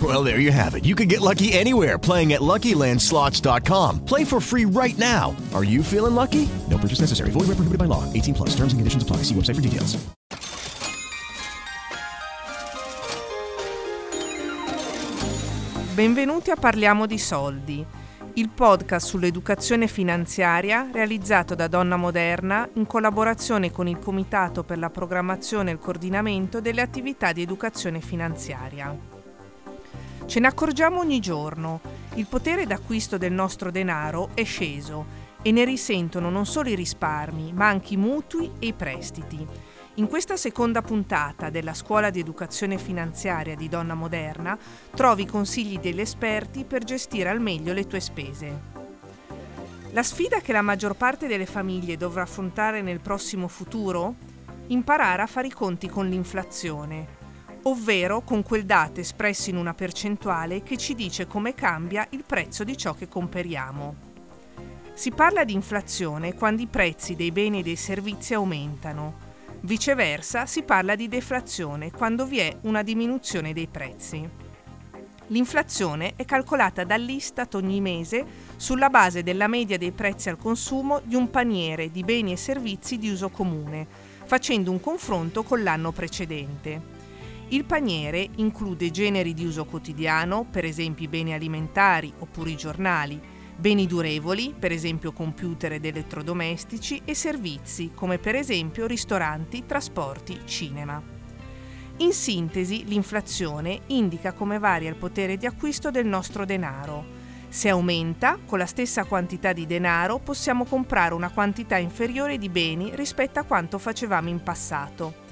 Well, there you have it. You can get lucky anywhere playing at LuckyLandSlots.com. Play for free right now. Are you feeling lucky? No purchase necessary. Void where prohibited by law. 18 plus. Terms and conditions apply. See website for details. Benvenuti a Parliamo di soldi, il podcast sull'educazione finanziaria realizzato da Donna Moderna in collaborazione con il Comitato per la programmazione e il coordinamento delle attività di educazione finanziaria. Ce ne accorgiamo ogni giorno, il potere d'acquisto del nostro denaro è sceso e ne risentono non solo i risparmi, ma anche i mutui e i prestiti. In questa seconda puntata della Scuola di Educazione Finanziaria di Donna Moderna trovi consigli degli esperti per gestire al meglio le tue spese. La sfida che la maggior parte delle famiglie dovrà affrontare nel prossimo futuro? Imparare a fare i conti con l'inflazione, ovvero con quel dato espresso in una percentuale che ci dice come cambia il prezzo di ciò che comperiamo. Si parla di inflazione quando i prezzi dei beni e dei servizi aumentano. Viceversa, si parla di deflazione quando vi è una diminuzione dei prezzi. L'inflazione è calcolata dall'Istat ogni mese sulla base della media dei prezzi al consumo di un paniere di beni e servizi di uso comune, facendo un confronto con l'anno precedente. Il paniere include generi di uso quotidiano, per esempio i beni alimentari oppure i giornali, beni durevoli, per esempio computer ed elettrodomestici, e servizi, come per esempio ristoranti, trasporti, cinema. In sintesi, l'inflazione indica come varia il potere di acquisto del nostro denaro. Se aumenta, con la stessa quantità di denaro possiamo comprare una quantità inferiore di beni rispetto a quanto facevamo in passato.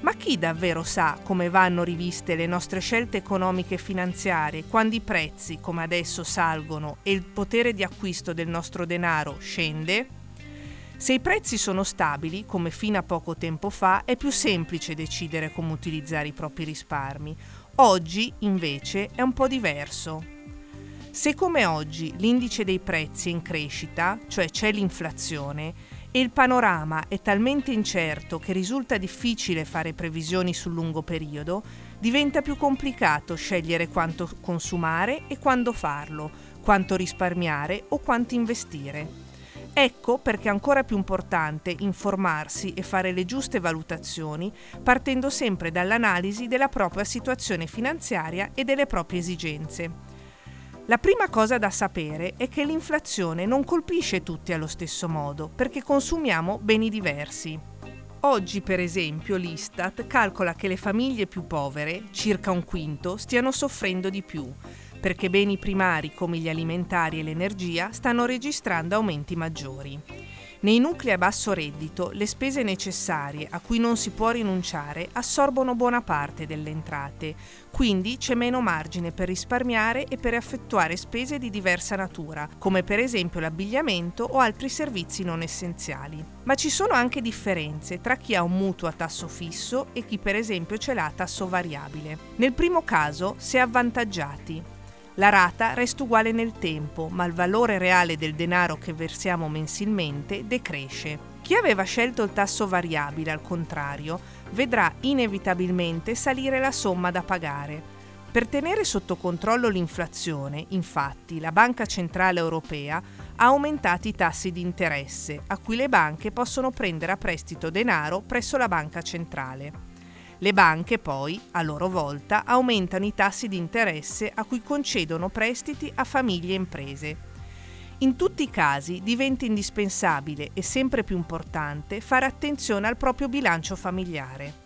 Ma chi davvero sa come vanno riviste le nostre scelte economiche e finanziarie quando i prezzi, come adesso, salgono e il potere di acquisto del nostro denaro scende? Se i prezzi sono stabili, come fino a poco tempo fa, è più semplice decidere come utilizzare i propri risparmi. Oggi, invece, è un po' diverso. Se come oggi l'indice dei prezzi è in crescita, cioè c'è l'inflazione, il panorama è talmente incerto che risulta difficile fare previsioni sul lungo periodo, diventa più complicato scegliere quanto consumare e quando farlo, quanto risparmiare o quanto investire. Ecco perché è ancora più importante informarsi e fare le giuste valutazioni partendo sempre dall'analisi della propria situazione finanziaria e delle proprie esigenze. La prima cosa da sapere è che l'inflazione non colpisce tutti allo stesso modo, perché consumiamo beni diversi. Oggi, per esempio, l'Istat calcola che le famiglie più povere, circa un quinto, stiano soffrendo di più, perché beni primari come gli alimentari e l'energia stanno registrando aumenti maggiori. Nei nuclei a basso reddito, le spese necessarie a cui non si può rinunciare assorbono buona parte delle entrate, quindi c'è meno margine per risparmiare e per effettuare spese di diversa natura, come per esempio l'abbigliamento o altri servizi non essenziali. Ma ci sono anche differenze tra chi ha un mutuo a tasso fisso e chi per esempio ce l'ha a tasso variabile. Nel primo caso si è avvantaggiati, la rata resta uguale nel tempo, ma il valore reale del denaro che versiamo mensilmente decresce. Chi aveva scelto il tasso variabile, al contrario, vedrà inevitabilmente salire la somma da pagare. Per tenere sotto controllo l'inflazione, infatti, la Banca Centrale Europea ha aumentato i tassi di interesse a cui le banche possono prendere a prestito denaro presso la Banca Centrale. Le banche poi, a loro volta, aumentano i tassi di interesse a cui concedono prestiti a famiglie e imprese. In tutti i casi diventa indispensabile e sempre più importante fare attenzione al proprio bilancio familiare.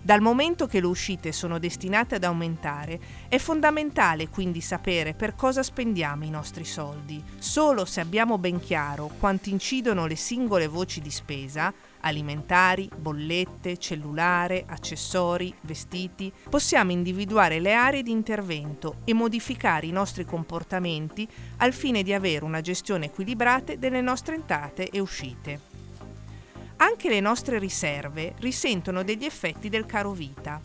Dal momento che le uscite sono destinate ad aumentare, è fondamentale quindi sapere per cosa spendiamo i nostri soldi. Solo se abbiamo ben chiaro quanto incidono le singole voci di spesa, alimentari, bollette, cellulare, accessori, vestiti, possiamo individuare le aree di intervento e modificare i nostri comportamenti al fine di avere una gestione equilibrata delle nostre entrate e uscite. Anche le nostre riserve risentono degli effetti del caro vita.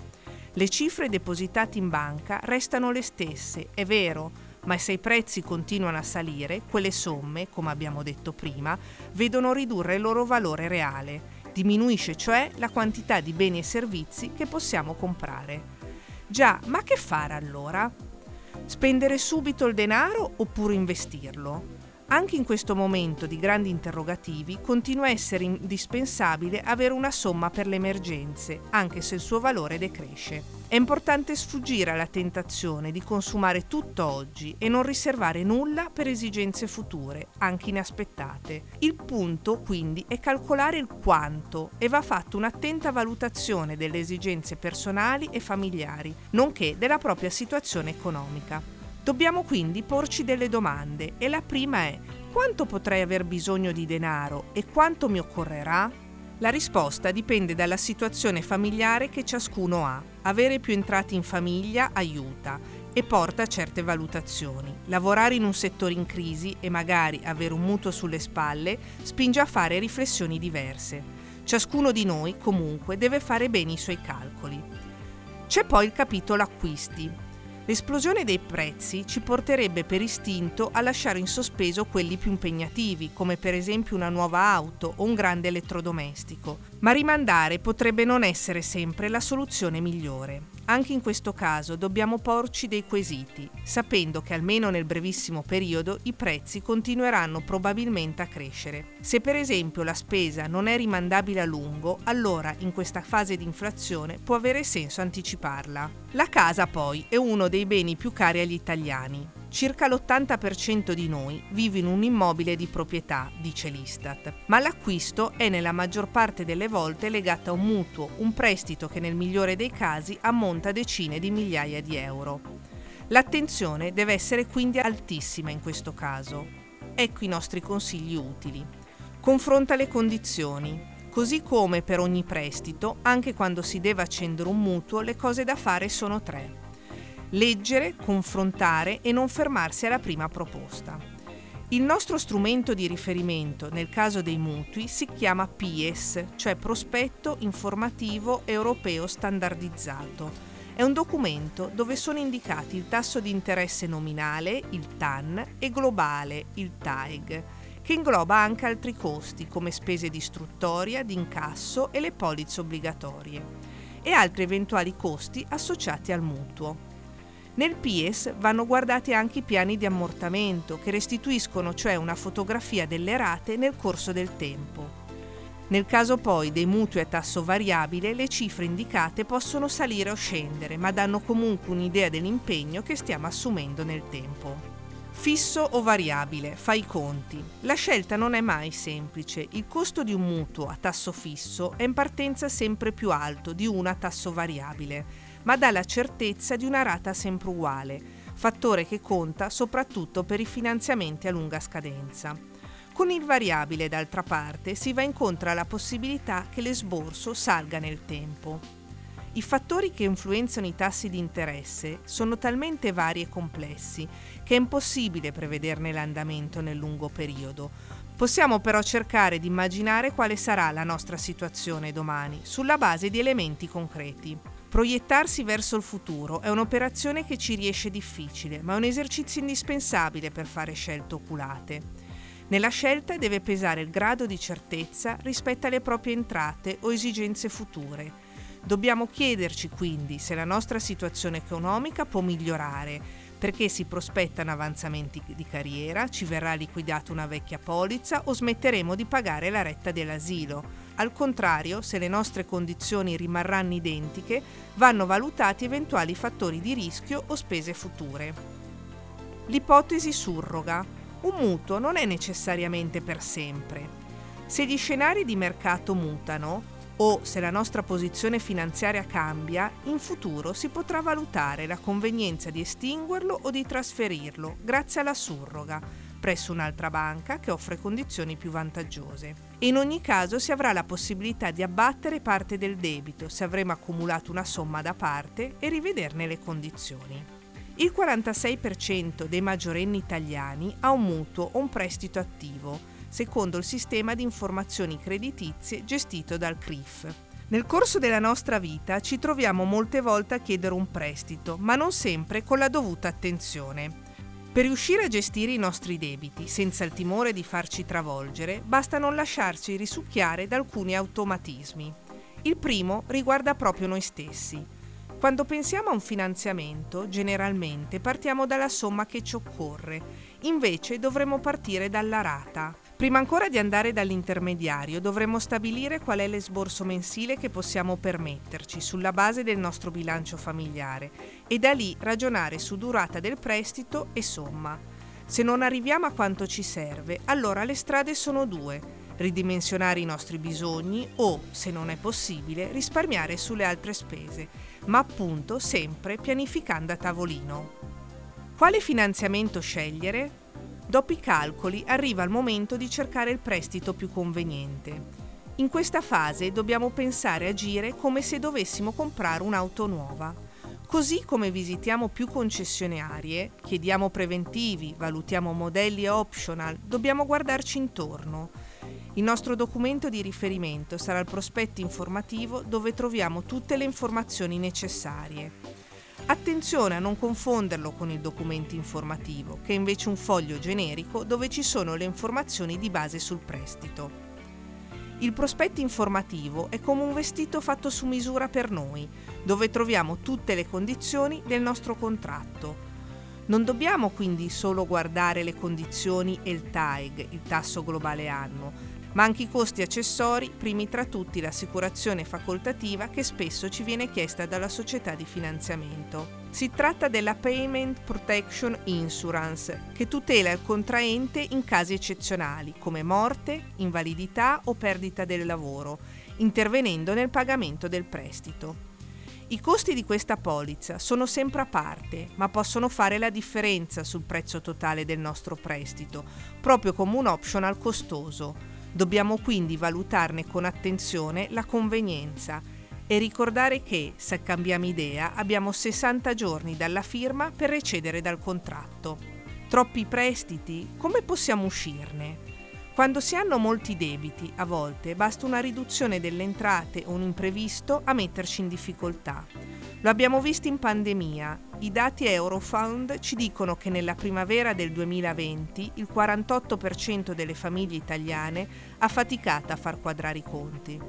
Le cifre depositate in banca restano le stesse, è vero, ma se i prezzi continuano a salire, quelle somme, come abbiamo detto prima, vedono ridurre il loro valore reale. Diminuisce cioè la quantità di beni e servizi che possiamo comprare. Già, ma che fare allora? Spendere subito il denaro oppure investirlo? Anche in questo momento di grandi interrogativi continua a essere indispensabile avere una somma per le emergenze, anche se il suo valore decresce. È importante sfuggire alla tentazione di consumare tutto oggi e non riservare nulla per esigenze future, anche inaspettate. Il punto quindi è calcolare il quanto e va fatta un'attenta valutazione delle esigenze personali e familiari, nonché della propria situazione economica. Dobbiamo quindi porci delle domande e la prima è quanto potrei aver bisogno di denaro e quanto mi occorrerà? La risposta dipende dalla situazione familiare che ciascuno ha. Avere più entrate in famiglia aiuta e porta a certe valutazioni. Lavorare in un settore in crisi e magari avere un mutuo sulle spalle spinge a fare riflessioni diverse. Ciascuno di noi comunque deve fare bene i suoi calcoli. C'è poi il capitolo acquisti. L'esplosione dei prezzi ci porterebbe per istinto a lasciare in sospeso quelli più impegnativi, come per esempio una nuova auto o un grande elettrodomestico, ma rimandare potrebbe non essere sempre la soluzione migliore. Anche in questo caso dobbiamo porci dei quesiti, sapendo che almeno nel brevissimo periodo i prezzi continueranno probabilmente a crescere. Se per esempio la spesa non è rimandabile a lungo, allora in questa fase di inflazione può avere senso anticiparla. La casa poi è uno dei beni più cari agli italiani. Circa l'80% di noi vive in un immobile di proprietà, dice l'Istat, ma l'acquisto è nella maggior parte delle volte legato a un mutuo, un prestito che nel migliore dei casi ammonta decine di migliaia di euro. L'attenzione deve essere quindi altissima in questo caso. Ecco i nostri consigli utili. Confronta le condizioni. Così come per ogni prestito, anche quando si deve accendere un mutuo, le cose da fare sono tre leggere, confrontare e non fermarsi alla prima proposta. Il nostro strumento di riferimento nel caso dei mutui si chiama PIES, cioè Prospetto Informativo Europeo Standardizzato. È un documento dove sono indicati il tasso di interesse nominale, il TAN, e globale, il TAEG, che ingloba anche altri costi come spese di istruttoria, di incasso e le polizze obbligatorie, e altri eventuali costi associati al mutuo. Nel PIES vanno guardati anche i piani di ammortamento, che restituiscono cioè una fotografia delle rate nel corso del tempo. Nel caso poi dei mutui a tasso variabile, le cifre indicate possono salire o scendere, ma danno comunque un'idea dell'impegno che stiamo assumendo nel tempo. Fisso o variabile, fai i conti. La scelta non è mai semplice. Il costo di un mutuo a tasso fisso è in partenza sempre più alto di uno a tasso variabile ma dà la certezza di una rata sempre uguale, fattore che conta soprattutto per i finanziamenti a lunga scadenza. Con il variabile, d'altra parte, si va incontro alla possibilità che l'esborso salga nel tempo. I fattori che influenzano i tassi di interesse sono talmente vari e complessi che è impossibile prevederne l'andamento nel lungo periodo. Possiamo però cercare di immaginare quale sarà la nostra situazione domani sulla base di elementi concreti. Proiettarsi verso il futuro è un'operazione che ci riesce difficile, ma è un esercizio indispensabile per fare scelte oculate. Nella scelta deve pesare il grado di certezza rispetto alle proprie entrate o esigenze future. Dobbiamo chiederci quindi se la nostra situazione economica può migliorare, perché si prospettano avanzamenti di carriera, ci verrà liquidata una vecchia polizza o smetteremo di pagare la retta dell'asilo al contrario, se le nostre condizioni rimarranno identiche, vanno valutati eventuali fattori di rischio o spese future. L'ipotesi surroga. Un mutuo non è necessariamente per sempre. Se gli scenari di mercato mutano, o se la nostra posizione finanziaria cambia, in futuro si potrà valutare la convenienza di estinguerlo o di trasferirlo grazie alla surroga presso un'altra banca che offre condizioni più vantaggiose. In ogni caso si avrà la possibilità di abbattere parte del debito se avremo accumulato una somma da parte e rivederne le condizioni. Il 46% dei maggiorenni italiani ha un mutuo o un prestito attivo, secondo il sistema di informazioni creditizie gestito dal CRIF. Nel corso della nostra vita ci troviamo molte volte a chiedere un prestito, ma non sempre con la dovuta attenzione. Per riuscire a gestire i nostri debiti senza il timore di farci travolgere, basta non lasciarci risucchiare da alcuni automatismi. Il primo riguarda proprio noi stessi. Quando pensiamo a un finanziamento, generalmente partiamo dalla somma che ci occorre, invece dovremmo partire dalla rata. Prima ancora di andare dall'intermediario dovremmo stabilire qual è l'esborso mensile che possiamo permetterci sulla base del nostro bilancio familiare e da lì ragionare su durata del prestito e somma. Se non arriviamo a quanto ci serve, allora le strade sono due, ridimensionare i nostri bisogni o, se non è possibile, risparmiare sulle altre spese, ma appunto sempre pianificando a tavolino. Quale finanziamento scegliere? Dopo i calcoli arriva il momento di cercare il prestito più conveniente. In questa fase dobbiamo pensare e agire come se dovessimo comprare un'auto nuova. Così come visitiamo più concessionarie, chiediamo preventivi, valutiamo modelli e optional, dobbiamo guardarci intorno. Il nostro documento di riferimento sarà il prospetto informativo dove troviamo tutte le informazioni necessarie. Attenzione a non confonderlo con il documento informativo, che è invece un foglio generico dove ci sono le informazioni di base sul prestito. Il prospetto informativo è come un vestito fatto su misura per noi, dove troviamo tutte le condizioni del nostro contratto. Non dobbiamo quindi solo guardare le condizioni e il TAEG, il tasso globale annuo, ma anche i costi accessori, primi tra tutti l'assicurazione facoltativa che spesso ci viene chiesta dalla società di finanziamento. Si tratta della Payment Protection Insurance, che tutela il contraente in casi eccezionali come morte, invalidità o perdita del lavoro, intervenendo nel pagamento del prestito. I costi di questa polizza sono sempre a parte, ma possono fare la differenza sul prezzo totale del nostro prestito, proprio come un optional costoso Dobbiamo quindi valutarne con attenzione la convenienza e ricordare che, se cambiamo idea, abbiamo 60 giorni dalla firma per recedere dal contratto. Troppi prestiti? Come possiamo uscirne? Quando si hanno molti debiti, a volte basta una riduzione delle entrate o un imprevisto a metterci in difficoltà. Lo abbiamo visto in pandemia. I dati Eurofound ci dicono che nella primavera del 2020 il 48% delle famiglie italiane ha faticato a far quadrare i conti.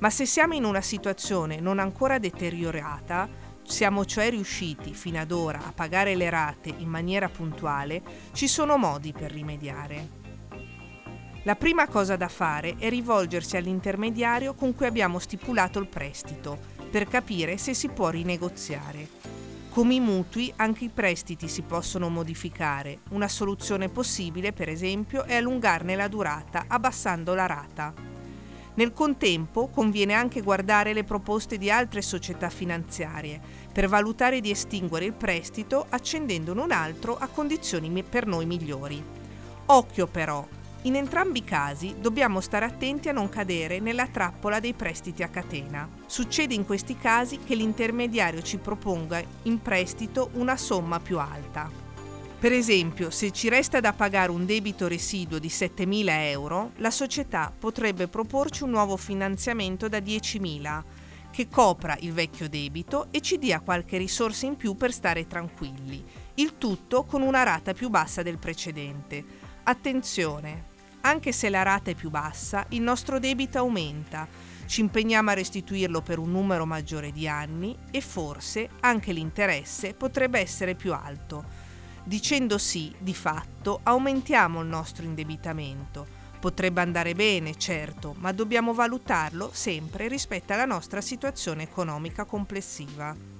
Ma se siamo in una situazione non ancora deteriorata, siamo cioè riusciti fino ad ora a pagare le rate in maniera puntuale, ci sono modi per rimediare. La prima cosa da fare è rivolgersi all'intermediario con cui abbiamo stipulato il prestito per capire se si può rinegoziare. Come i mutui, anche i prestiti si possono modificare. Una soluzione possibile, per esempio, è allungarne la durata abbassando la rata. Nel contempo conviene anche guardare le proposte di altre società finanziarie per valutare di estinguere il prestito accendendone un altro a condizioni per noi migliori. Occhio però, in entrambi i casi dobbiamo stare attenti a non cadere nella trappola dei prestiti a catena. Succede in questi casi che l'intermediario ci proponga in prestito una somma più alta. Per esempio, se ci resta da pagare un debito residuo di 7.000 euro, la società potrebbe proporci un nuovo finanziamento da 10.000 che copra il vecchio debito e ci dia qualche risorsa in più per stare tranquilli, il tutto con una rata più bassa del precedente. Attenzione, anche se la rata è più bassa, il nostro debito aumenta, ci impegniamo a restituirlo per un numero maggiore di anni e forse anche l'interesse potrebbe essere più alto. Dicendo sì, di fatto, aumentiamo il nostro indebitamento. Potrebbe andare bene, certo, ma dobbiamo valutarlo sempre rispetto alla nostra situazione economica complessiva.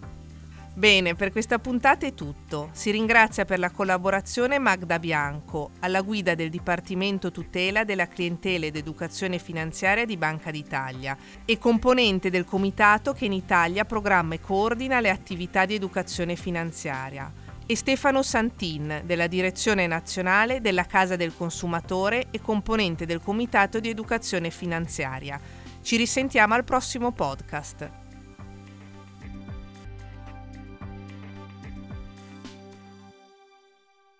Bene, per questa puntata è tutto. Si ringrazia per la collaborazione Magda Bianco, alla guida del Dipartimento Tutela della Clientela ed Educazione Finanziaria di Banca d'Italia e componente del comitato che in Italia programma e coordina le attività di educazione finanziaria e Stefano Santin della Direzione Nazionale della Casa del Consumatore e componente del Comitato di Educazione Finanziaria. Ci risentiamo al prossimo podcast.